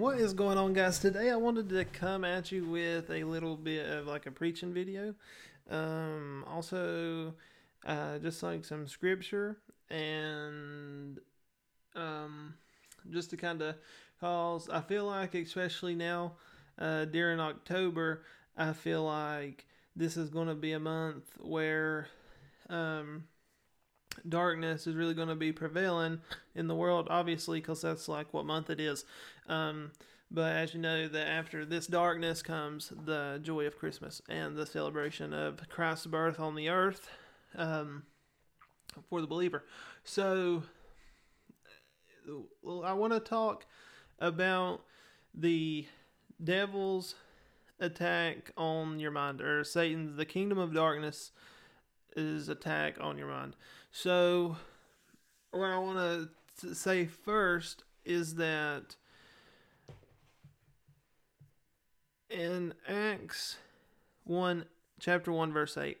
What is going on, guys? Today I wanted to come at you with a little bit of like a preaching video. Um, also, uh, just like some scripture and um, just to kind of cause I feel like, especially now uh, during October, I feel like this is going to be a month where um, darkness is really going to be prevailing in the world, obviously, because that's like what month it is. Um, but as you know, that after this darkness comes the joy of Christmas and the celebration of Christ's birth on the earth um, for the believer. So, I want to talk about the devil's attack on your mind, or Satan's, the kingdom of darkness is attack on your mind. So, what I want to say first is that in Acts 1, chapter 1, verse 8,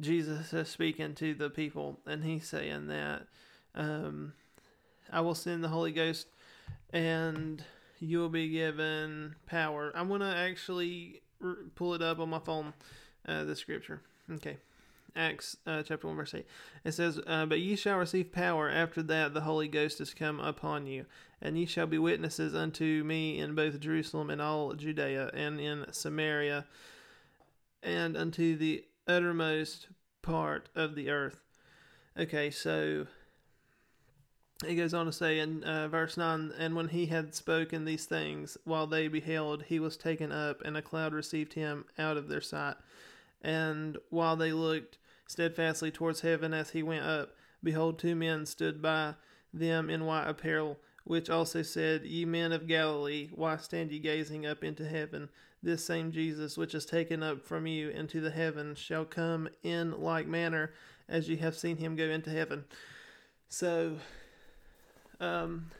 Jesus is speaking to the people, and he's saying that um, I will send the Holy Ghost, and you will be given power. I'm going to actually pull it up on my phone, uh, the scripture. Okay. Acts uh, chapter 1, verse 8. It says, uh, But ye shall receive power after that the Holy Ghost is come upon you, and ye shall be witnesses unto me in both Jerusalem and all Judea and in Samaria and unto the uttermost part of the earth. Okay, so he goes on to say in uh, verse 9 And when he had spoken these things, while they beheld, he was taken up, and a cloud received him out of their sight. And while they looked steadfastly towards heaven as he went up, behold, two men stood by them in white apparel, which also said, Ye men of Galilee, why stand ye gazing up into heaven? This same Jesus, which is taken up from you into the heavens, shall come in like manner as ye have seen him go into heaven. So, um,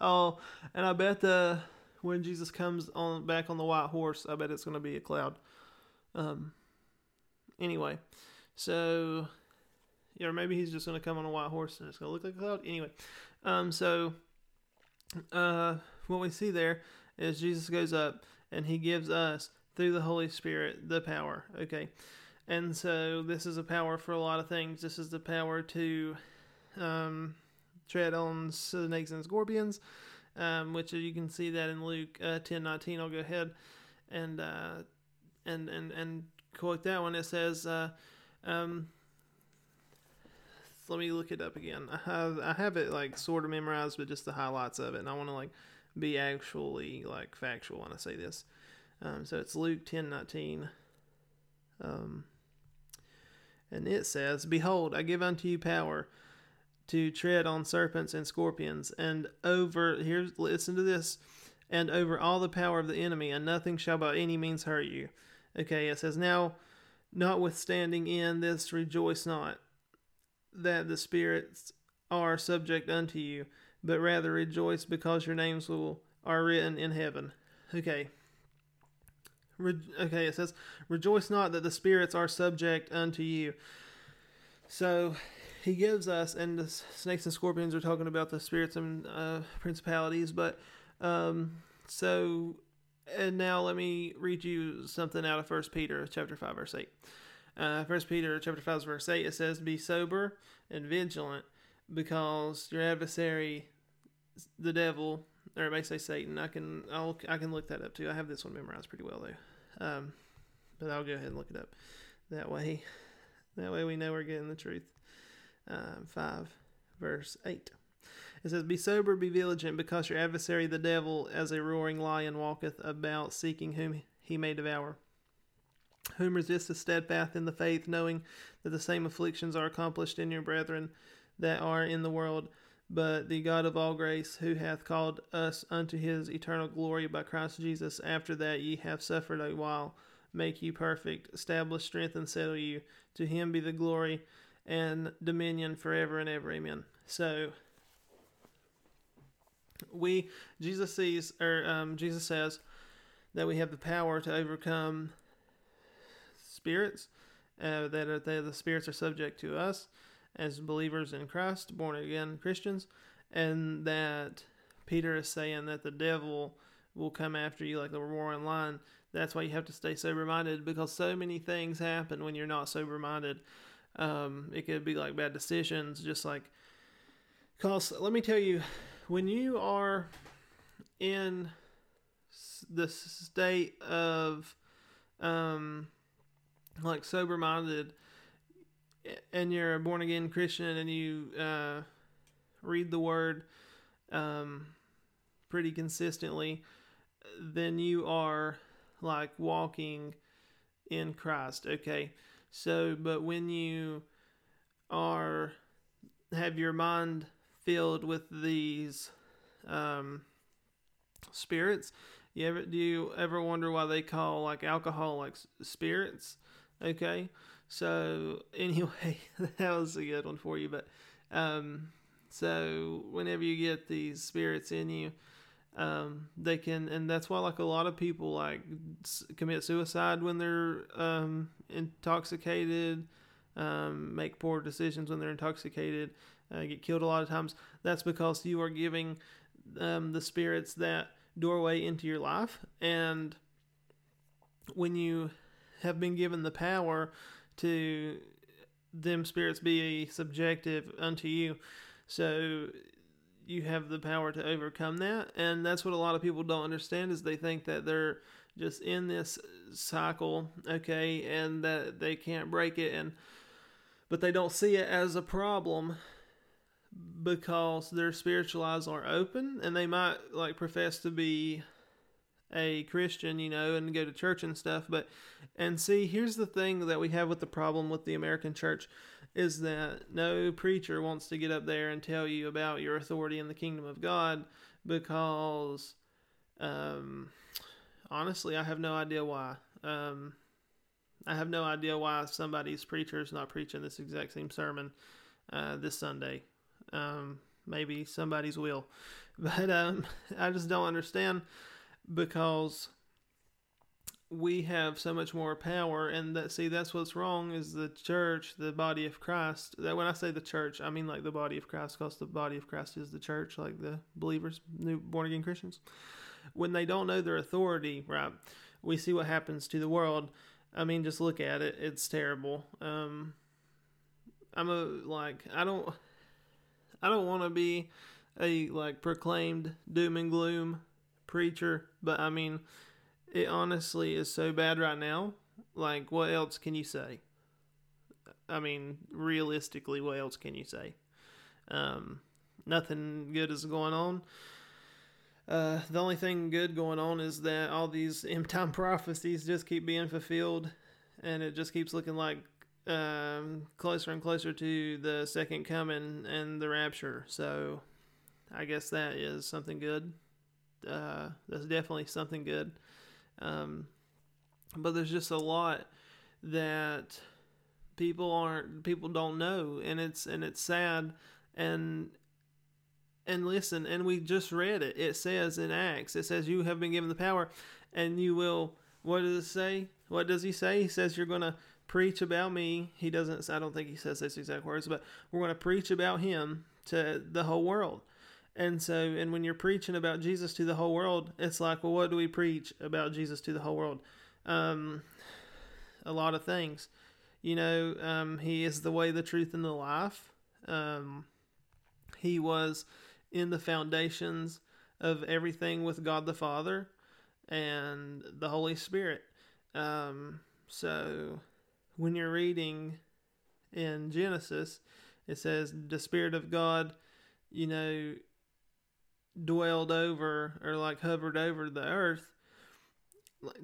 oh, and I bet the when Jesus comes on back on the white horse, I bet it's going to be a cloud. Um, Anyway, so yeah, or maybe he's just gonna come on a white horse and it's gonna look like a cloud. Anyway, um, so uh, what we see there is Jesus goes up and he gives us through the Holy Spirit the power. Okay, and so this is a power for a lot of things. This is the power to um, tread on snakes and scorpions, um, which you can see that in Luke uh, ten nineteen. I'll go ahead and uh, and and and quote that one. It says, uh, um, let me look it up again. I have I have it like sort of memorized, but just the highlights of it, and I want to like be actually like factual when I say this. Um, so it's Luke ten nineteen. Um, and it says, Behold, I give unto you power to tread on serpents and scorpions, and over here's listen to this, and over all the power of the enemy, and nothing shall by any means hurt you. Okay, it says, Now, notwithstanding in this, rejoice not that the spirits are subject unto you, but rather rejoice because your names will are written in heaven. Okay. Re- okay, it says, Rejoice not that the spirits are subject unto you. So he gives us, and the snakes and scorpions are talking about the spirits and uh, principalities, but um, so and now let me read you something out of First Peter chapter five verse eight. Uh, First Peter chapter five verse eight it says, "Be sober and vigilant, because your adversary, the devil, or it may say Satan. I can I'll I can look that up too. I have this one memorized pretty well though, um, but I'll go ahead and look it up. That way, that way we know we're getting the truth. Um, five verse eight. It says, Be sober, be vigilant, because your adversary the devil, as a roaring lion, walketh about, seeking whom he may devour. Whom resisteth steadfast in the faith, knowing that the same afflictions are accomplished in your brethren that are in the world. But the God of all grace, who hath called us unto his eternal glory by Christ Jesus, after that ye have suffered a while, make you perfect, establish, strength, and settle you. To him be the glory and dominion forever and ever. Amen. So, we Jesus sees or um, Jesus says that we have the power to overcome spirits uh, that are the spirits are subject to us as believers in Christ, born again Christians, and that Peter is saying that the devil will come after you like the roaring lion. That's why you have to stay sober minded because so many things happen when you're not sober minded. Um, it could be like bad decisions, just like. Because let me tell you, when you are in the state of um, like sober minded and you're a born again Christian and you uh, read the word um, pretty consistently, then you are like walking in Christ. Okay. So, but when you are, have your mind filled with these um, spirits, you ever do you ever wonder why they call like alcohol like spirits? Okay, so anyway, that was a good one for you. But um, so whenever you get these spirits in you, um, they can, and that's why like a lot of people like commit suicide when they're um, intoxicated, um, make poor decisions when they're intoxicated, uh, get killed a lot of times. That's because you are giving um, the spirits that doorway into your life. And when you have been given the power to them spirits be subjective unto you, so you have the power to overcome that. And that's what a lot of people don't understand is they think that they're just in this cycle, okay, and that they can't break it and but they don't see it as a problem because their spiritual eyes aren't open and they might like profess to be a Christian, you know, and go to church and stuff. But, and see, here's the thing that we have with the problem with the American church is that no preacher wants to get up there and tell you about your authority in the kingdom of God because, um, honestly, I have no idea why. Um, I have no idea why somebody's preacher is not preaching this exact same sermon uh, this Sunday. Um, maybe somebody's will, but um, I just don't understand because we have so much more power and that see that's what's wrong is the church the body of christ. That when i say the church i mean like the body of christ because the body of christ is the church like the believers new born again christians. When they don't know their authority right we see what happens to the world. I mean just look at it. It's terrible. Um i'm a like i don't I don't want to be a like proclaimed doom and gloom preacher, but I mean, it honestly is so bad right now. Like, what else can you say? I mean, realistically, what else can you say? Um, nothing good is going on. Uh, the only thing good going on is that all these end time prophecies just keep being fulfilled, and it just keeps looking like um, closer and closer to the second coming and the rapture. So I guess that is something good. Uh, that's definitely something good. Um, but there's just a lot that people aren't people don't know and it's and it's sad and and listen and we just read it it says in acts it says you have been given the power and you will what does it say what does he say he says you're to preach about me. He doesn't, I don't think he says those exact words, but we're going to preach about him to the whole world. And so, and when you're preaching about Jesus to the whole world, it's like, well, what do we preach about Jesus to the whole world? Um, a lot of things. You know, um, he is the way, the truth, and the life. Um, he was in the foundations of everything with God the Father and the Holy Spirit. Um, so when you're reading in Genesis, it says the Spirit of God, you know, dwelled over or like hovered over the earth.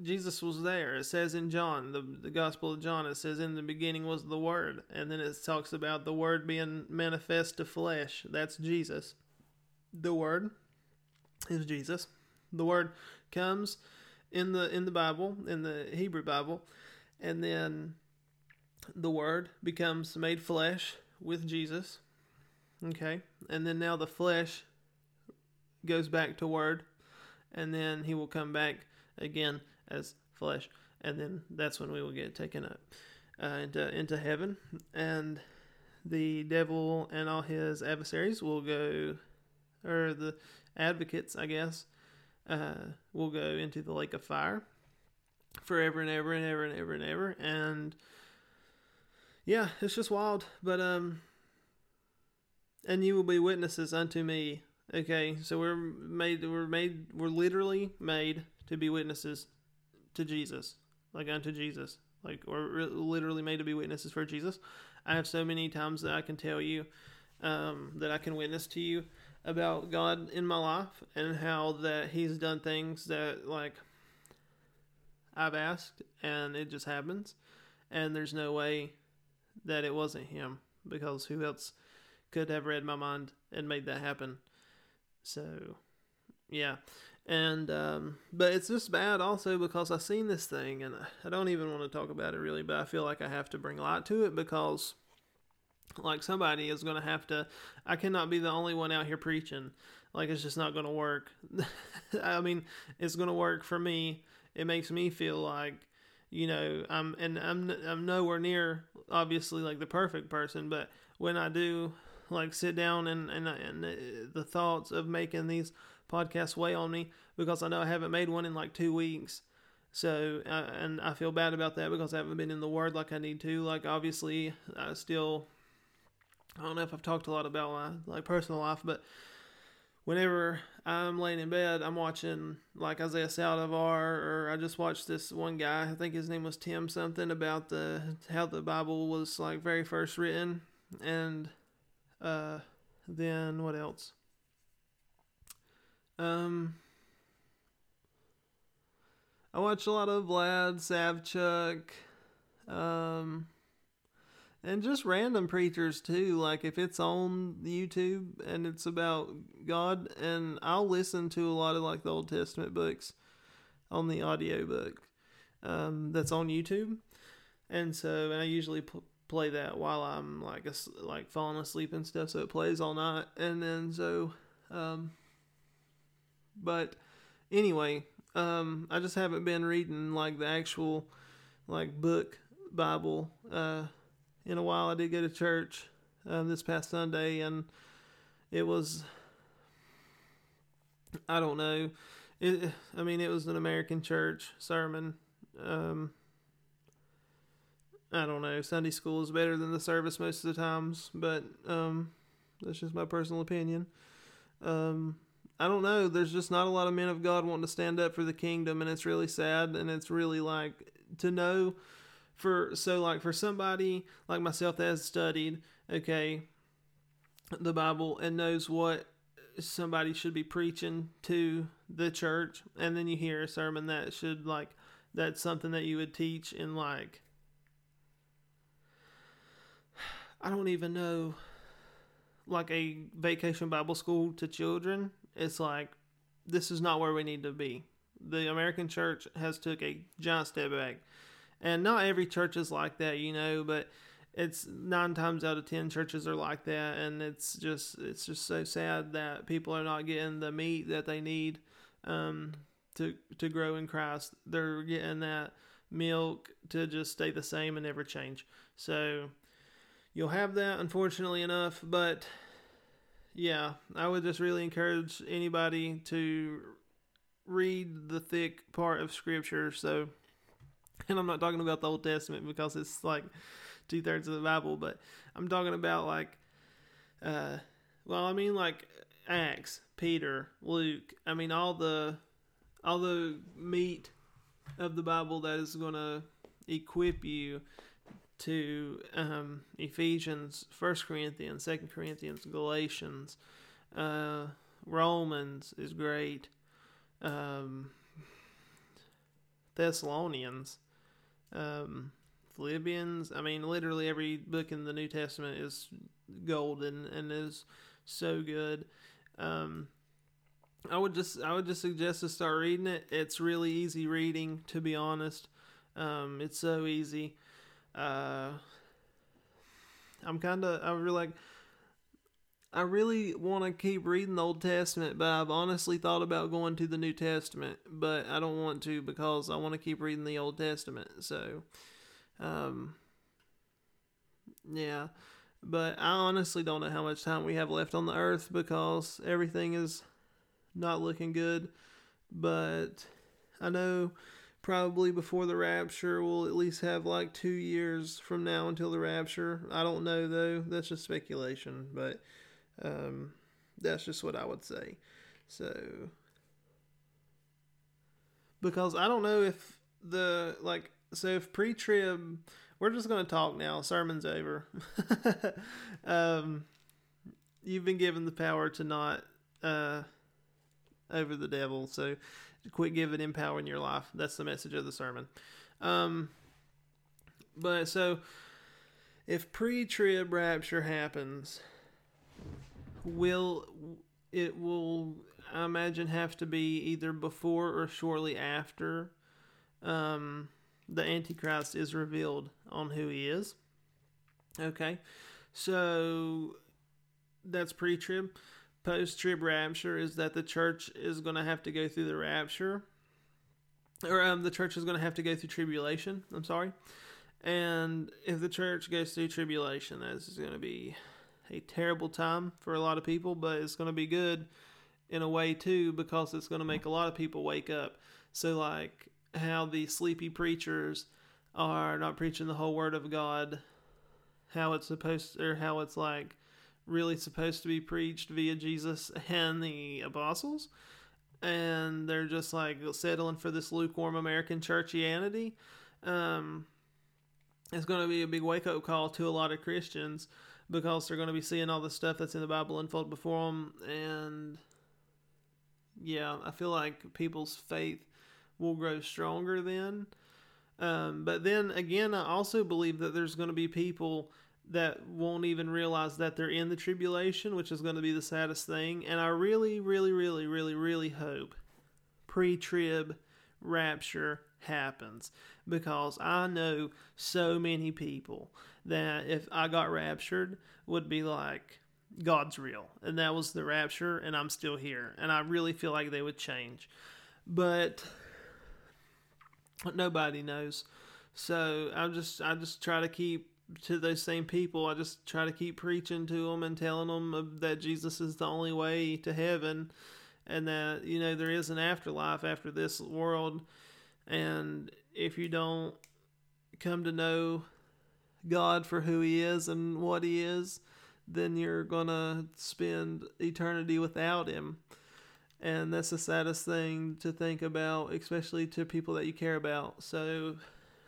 Jesus was there. It says in John, the, the Gospel of John, it says, In the beginning was the Word. And then it talks about the Word being manifest to flesh. That's Jesus. The Word is Jesus. The Word comes in the in the Bible, in the Hebrew Bible, and then the Word becomes made flesh with Jesus. Okay. And then now the flesh goes back to Word. And then he will come back again as flesh. And then that's when we will get taken up uh, into, into heaven. And the devil and all his adversaries will go, or the advocates, I guess, uh, will go into the lake of fire forever and ever and ever and ever and ever. And yeah, it's just wild. But um, and you will be witnesses unto me. Okay, so we're made, we're made, we're literally made to be witnesses to Jesus, like unto Jesus, like we're literally made to be witnesses for Jesus. I have so many times that I can tell you, um, that I can witness to you about God in my life and how that He's done things that like I've asked and it just happens, and there's no way that it wasn't Him because who else could have read my mind and made that happen? So, yeah. And, um, but it's just bad also because I've seen this thing and I don't even want to talk about it really, but I feel like I have to bring light to it because, like, somebody is going to have to, I cannot be the only one out here preaching. Like, it's just not going to work. I mean, it's going to work for me. It makes me feel like, you know, I'm, and I'm, I'm nowhere near, obviously, like the perfect person, but when I do like sit down and and, and the thoughts of making these podcasts weigh on me because I know I haven't made one in like two weeks. So uh, and I feel bad about that because I haven't been in the Word like I need to. Like obviously, I still I don't know if I've talked a lot about my like personal life, but whenever I'm laying in bed, I'm watching like Isaiah Saldivar, or I just watched this one guy. I think his name was Tim something about the how the Bible was like very first written, and uh, then what else? Um, I watch a lot of Vlad Savchuk, um, and just random preachers too. Like if it's on YouTube and it's about God, and I'll listen to a lot of like the Old Testament books on the audio book um, that's on YouTube, and so and I usually put play that while I'm like a, like falling asleep and stuff, so it plays all night. And then so, um, but anyway, um, I just haven't been reading like the actual like book Bible uh, in a while. I did go to church uh, this past Sunday, and it was I don't know. It, I mean, it was an American church sermon. Um, I don't know. Sunday school is better than the service most of the times, but um, that's just my personal opinion. Um, I don't know. There's just not a lot of men of God wanting to stand up for the kingdom, and it's really sad. And it's really like to know for so like for somebody like myself that has studied okay the Bible and knows what somebody should be preaching to the church, and then you hear a sermon that should like that's something that you would teach in like I don't even know, like a vacation Bible school to children. It's like this is not where we need to be. The American church has took a giant step back, and not every church is like that, you know. But it's nine times out of ten churches are like that, and it's just it's just so sad that people are not getting the meat that they need um, to to grow in Christ. They're getting that milk to just stay the same and never change. So you'll have that, unfortunately enough. But yeah, I would just really encourage anybody to read the thick part of Scripture. So, and I'm not talking about the Old Testament because it's like two thirds of the Bible, but I'm talking about like, uh, well, I mean like Acts, Peter, Luke. I mean all the all the meat of the Bible that is going to equip you to um, Ephesians, First Corinthians, Second Corinthians, Galatians, uh, Romans is great. Um, Thessalonians, um, Philippians. I mean, literally every book in the New Testament is golden and is so good. Um, I would just I would just suggest to start reading it. It's really easy reading, to be honest. Um, it's so easy. Uh, I'm kind of I really like. I really want to keep reading the Old Testament, but I've honestly thought about going to the New Testament, but I don't want to because I want to keep reading the Old Testament. So, um, yeah, but I honestly don't know how much time we have left on the earth because everything is not looking good. but I know probably before the rapture we'll at least have like two years from now until the rapture. I don't know though. That's just speculation, but um, that's just what I would say. So because I don't know if the like so if pre-trib we're just going to talk now sermon's over. Um you've been given the power to not uh over the devil so quit giving him power in your life. That's the message of the sermon. Um but so if pre-trib rapture happens will it will I imagine have to be either before or shortly after um, the Antichrist is revealed on who he is. Okay, so that's pre trib. Post trib rapture is that the church is going to have to go through the rapture, or um, the church is going to have to go through tribulation. I'm sorry. And if the church goes through tribulation, that's going to be a terrible time for a lot of people, but it's going to be good in a way too because it's going to make a lot of people wake up. So, like, how the sleepy preachers are not preaching the whole word of God, how it's supposed or how it's like really supposed to be preached via Jesus and the apostles. And they're just like settling for this lukewarm American churchianity. Um, it's going to be a big wake up call to a lot of Christians because they're going to be seeing all the stuff that's in the Bible unfold before them. And yeah, I feel like people's faith will grow stronger then. Um, but then again, I also believe that there's going to be people that won't even realize that they're in the tribulation, which is going to be the saddest thing. And I really, really, really, really, really hope pre trib rapture happens because I know so many people that if I got raptured would be like, God's real. And that was the rapture, and I'm still here. And I really feel like they would change. But nobody knows. So I just I just try to keep to those same people. I just try to keep preaching to them and telling them that Jesus is the only way to heaven, and that you know there is an afterlife after this world, and if you don't come to know God for who He is and what He is, then you're gonna spend eternity without Him. And that's the saddest thing to think about especially to people that you care about. So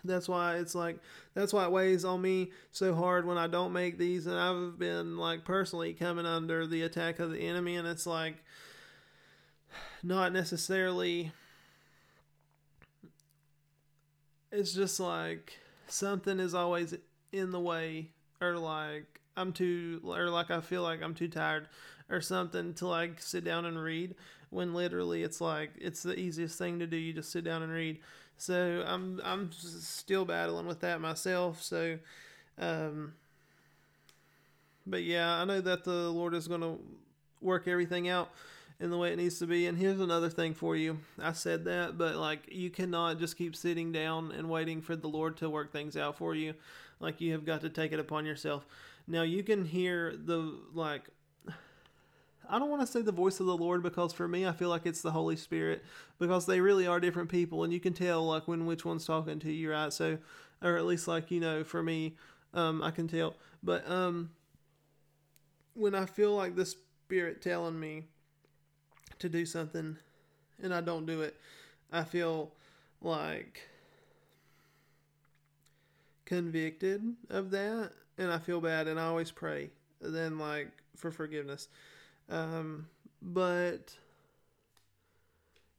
that's why it's like that's why it weighs on me so hard when i don't make these. And i've been like personally coming under the attack of the enemy. And it's like not necessarily it's just like something is always in the way or like i'm too or like i feel like i'm too tired or something to like sit down and read when literally it's like it's the easiest thing to do. You just sit down and read. So I'm I'm still battling with that myself. So, um, but yeah, I know that the Lord is going to work everything out in the way it needs to be. And here's another thing for you. I said that, but like you cannot just keep sitting down and waiting for the Lord to work things out for you. Like you have got to take it upon yourself. Now you can hear the like I don't want to say the voice of the Lord because for me, I feel like it's the Holy Spirit because they really are different people, and you can tell like when which one's talking to you, right? So, or at least like you know, for me, um, I can tell. But um, when I feel like the Spirit telling me to do something, and I don't do it, I feel like convicted of that, and I feel bad, and I always pray then like for forgiveness. Um, but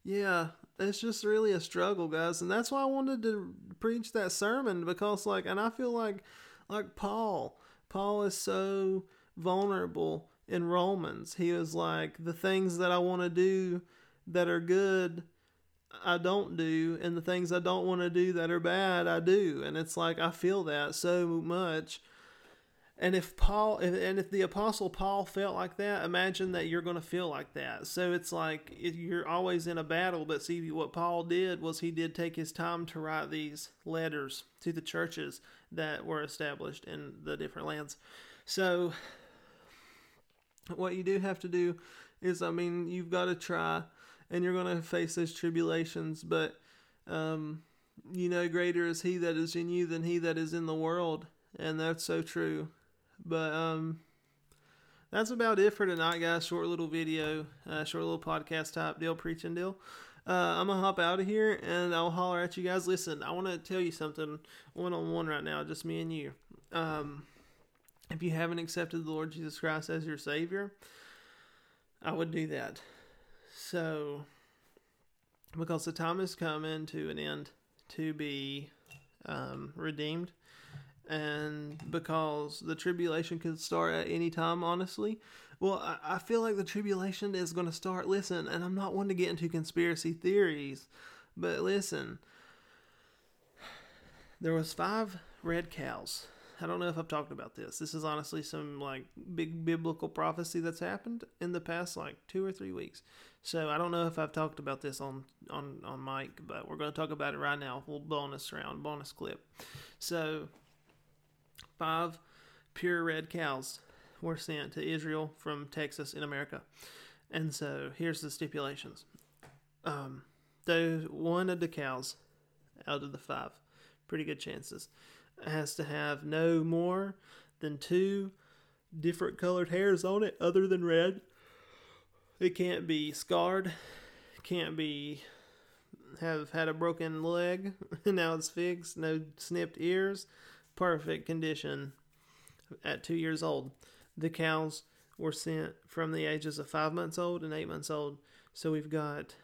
yeah, it's just really a struggle, guys, and that's why I wanted to preach that sermon because, like, and I feel like, like Paul, Paul is so vulnerable in Romans. He was like, the things that I want to do that are good, I don't do, and the things I don't want to do that are bad, I do. And it's like, I feel that so much. And if Paul and if the apostle Paul felt like that, imagine that you're going to feel like that. So it's like you're always in a battle. But see, what Paul did was he did take his time to write these letters to the churches that were established in the different lands. So what you do have to do is, I mean, you've got to try and you're going to face those tribulations, but um, you know, greater is He that is in you than He that is in the world, and that's so true. But um, that's about it for tonight, guys. Short little video, uh, short little podcast type deal, preaching deal. Uh, I'm gonna hop out of here and I'll holler at you guys. Listen, I want to tell you something one on one right now, just me and you. Um, if you haven't accepted the Lord Jesus Christ as your Savior, I would do that. So, because the time is coming to an end to be um, redeemed and because the tribulation could start at any time, honestly. Well, I, I feel like the tribulation is going to start. Listen, and I'm not one to get into conspiracy theories, but listen, there was five red cows. I don't know if I've talked about this. This is honestly some like big biblical prophecy that's happened in the past like two or three weeks. So I don't know if I've talked about this on on on mic, but we're going to talk about it right now. Little bonus round, bonus clip. So five pure red cows were sent to Israel from Texas in America. And so here's the stipulations. Um, those one of the cows out of the five, pretty good chances, has to have no more than two different colored hairs on it other than red. It can't be scarred, can't be have had a broken leg, now it's fixed, no snipped ears, perfect condition at two years old. The cows were sent from the ages of five months old and eight months old. So we've got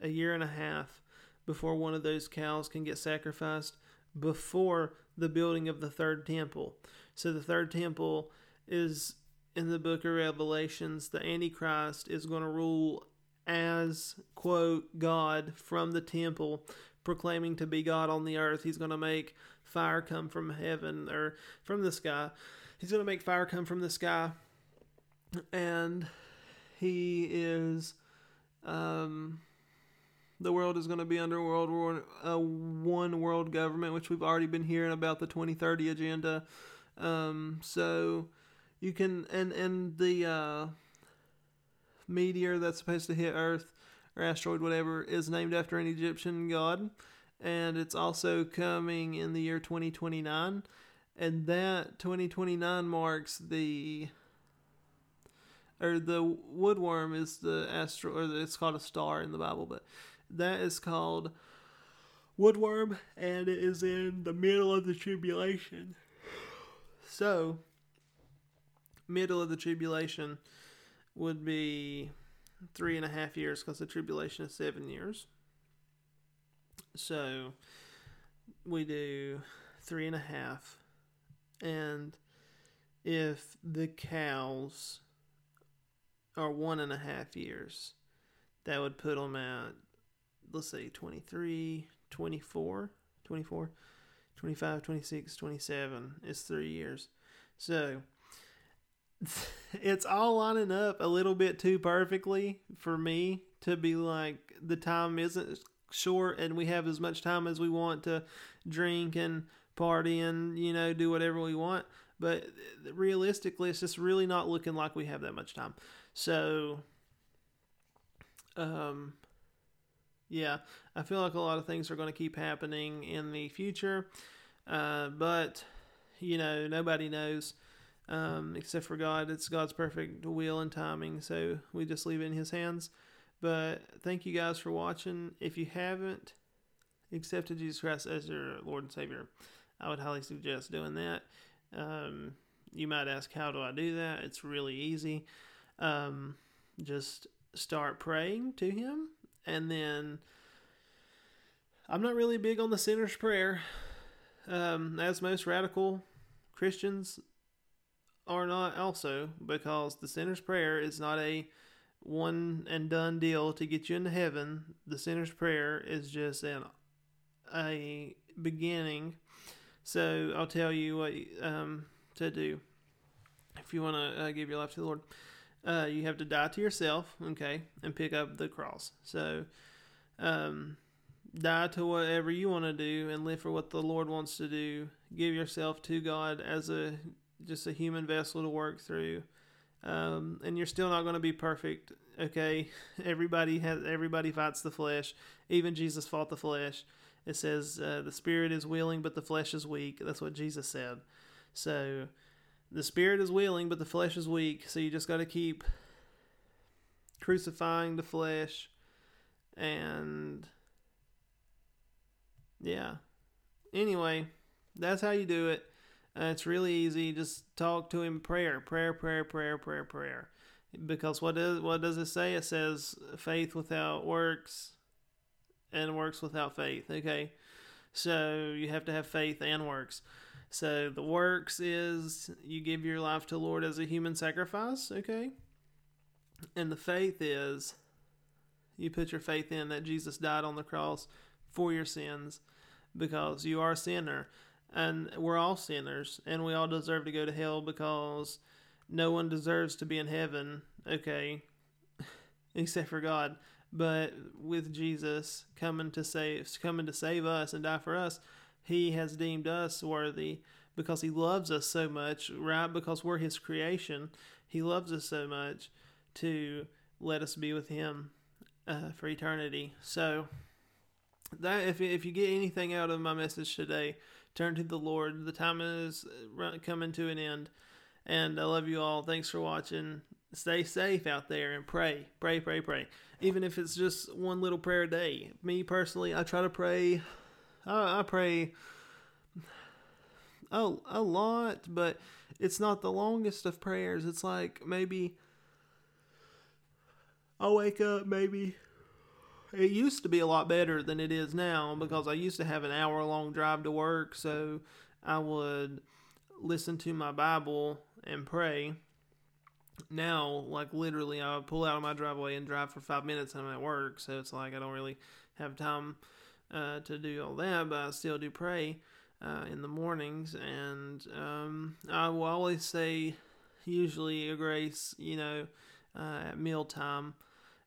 a year and a half before one of those cows can get sacrificed before the building of the third temple. So the third temple is in the book of Revelations. The Antichrist is going to rule as, quote, God from the temple, proclaiming to be God on the earth. He's going to make fire come from heaven or from the sky. He's going to make fire come from the sky. And he is. Um, the world is going to be under world war uh, one world government, which we've already been hearing about the 2030 agenda. Um, so you can and and the uh, meteor that's supposed to hit Earth or asteroid, whatever, is named after an Egyptian god and it's also coming in the year 2029 and that 2029 marks the or the woodworm is the astro or it's called a star in the bible but that is called woodworm and it is in the middle of the tribulation so middle of the tribulation would be three and a half years because the tribulation is seven years so we do three and a half. And if the cows are one and a half years, that would put them at, let's say, 23, 24, 24, 25, 26, 27 is three years. So it's all lining up a little bit too perfectly for me to be like the time isn't short and we have as much time as we want to drink and party and you know do whatever we want. But realistically it's just really not looking like we have that much time. So um yeah i feel like a lot of things are going to keep happening in the future uh, but you know nobody knows um, except for god it's god's perfect will and timing so we just leave it in his hands but thank you guys for watching. If you haven't accepted Jesus Christ as your Lord and Savior, I would highly suggest doing that. Um, you might ask, how do I do that? It's really easy. Um, just start praying to Him, and then I'm not really big on the sinner's prayer, um, as most radical Christians are not, also, because the sinner's prayer is not a one and done deal to get you into heaven. The sinner's prayer is just an a beginning. So I'll tell you what um, to do if you want to uh, give your life to the Lord. Uh, you have to die to yourself, okay, and pick up the cross. So, um, die to whatever you want to do and live for what the Lord wants to do. Give yourself to God as a just a human vessel to work through um, and you're still not going to be perfect. Okay, everybody has everybody fights the flesh. Even Jesus fought the flesh. It says uh, the spirit is willing, but the flesh is weak. That's what Jesus said. So the spirit is willing, but the flesh is weak. So you just got to keep crucifying the flesh and yeah. Anyway, that's how you do it. Uh, it's really easy. Just talk to him. Prayer, prayer, prayer, prayer, prayer, prayer. Because what does what does it say? It says faith without works, and works without faith. Okay, so you have to have faith and works. So the works is you give your life to Lord as a human sacrifice. Okay, and the faith is you put your faith in that Jesus died on the cross for your sins because you are a sinner and we're all sinners and we all deserve to go to hell because no one deserves to be in heaven, okay, except for God. But with Jesus coming to save coming to save us and die for us, he has deemed us worthy because he loves us so much, right? Because we're his creation. He loves us so much to let us be with him uh, for eternity. So that if if you get anything out of my message today, turn to the Lord. The time is coming to an end, and I love you all. Thanks for watching. Stay safe out there and pray, pray, pray, pray. Even if it's just one little prayer a day. Me personally, I try to pray. I, I pray a, a lot, but it's not the longest of prayers. It's like maybe I'll wake up maybe. It used to be a lot better than it is now because I used to have an hour long drive to work, so I would listen to my Bible and pray. Now, like literally, I would pull out of my driveway and drive for five minutes and I'm at work, so it's like I don't really have time uh, to do all that, but I still do pray uh, in the mornings, and um, I will always say, usually a grace, you know, uh, at mealtime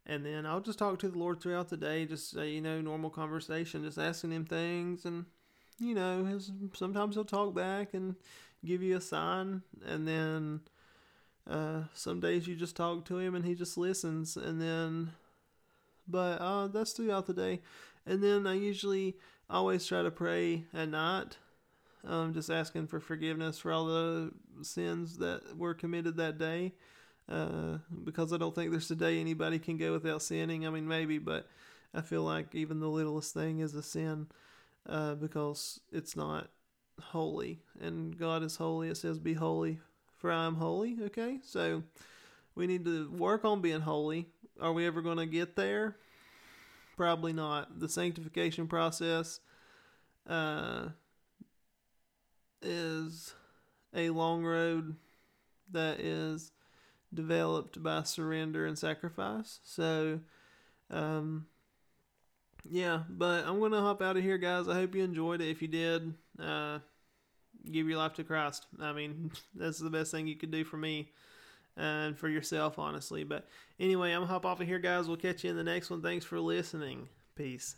and then I'll just talk to the Lord throughout the day, just you know, normal conversation, just asking him things. And, you know, sometimes he'll talk back and give you a sign. And then uh, some days you just talk to him and he just listens. And then, but uh, that's throughout the day. And then I usually always try to pray at night. Um, just asking for forgiveness for all the sins that were committed that day uh, because I don't think there's a day anybody can go without sinning. I mean, maybe, but I feel like even the littlest thing is a sin uh, because it's not holy, and God is holy. It says, "Be holy, for I am holy." Okay, so we need to work on being holy. Are we ever going to get there? Probably not. The sanctification process uh, is a long road that is developed by surrender and sacrifice. So, um, yeah, but I'm going to hop out of here, guys. I hope you enjoyed it. If you did, uh, give your life to Christ. I mean, that's the best thing you could do for me and for yourself, honestly. But anyway, I'm going to hop off of here, guys. We'll catch you in the next one. Thanks for listening. Peace.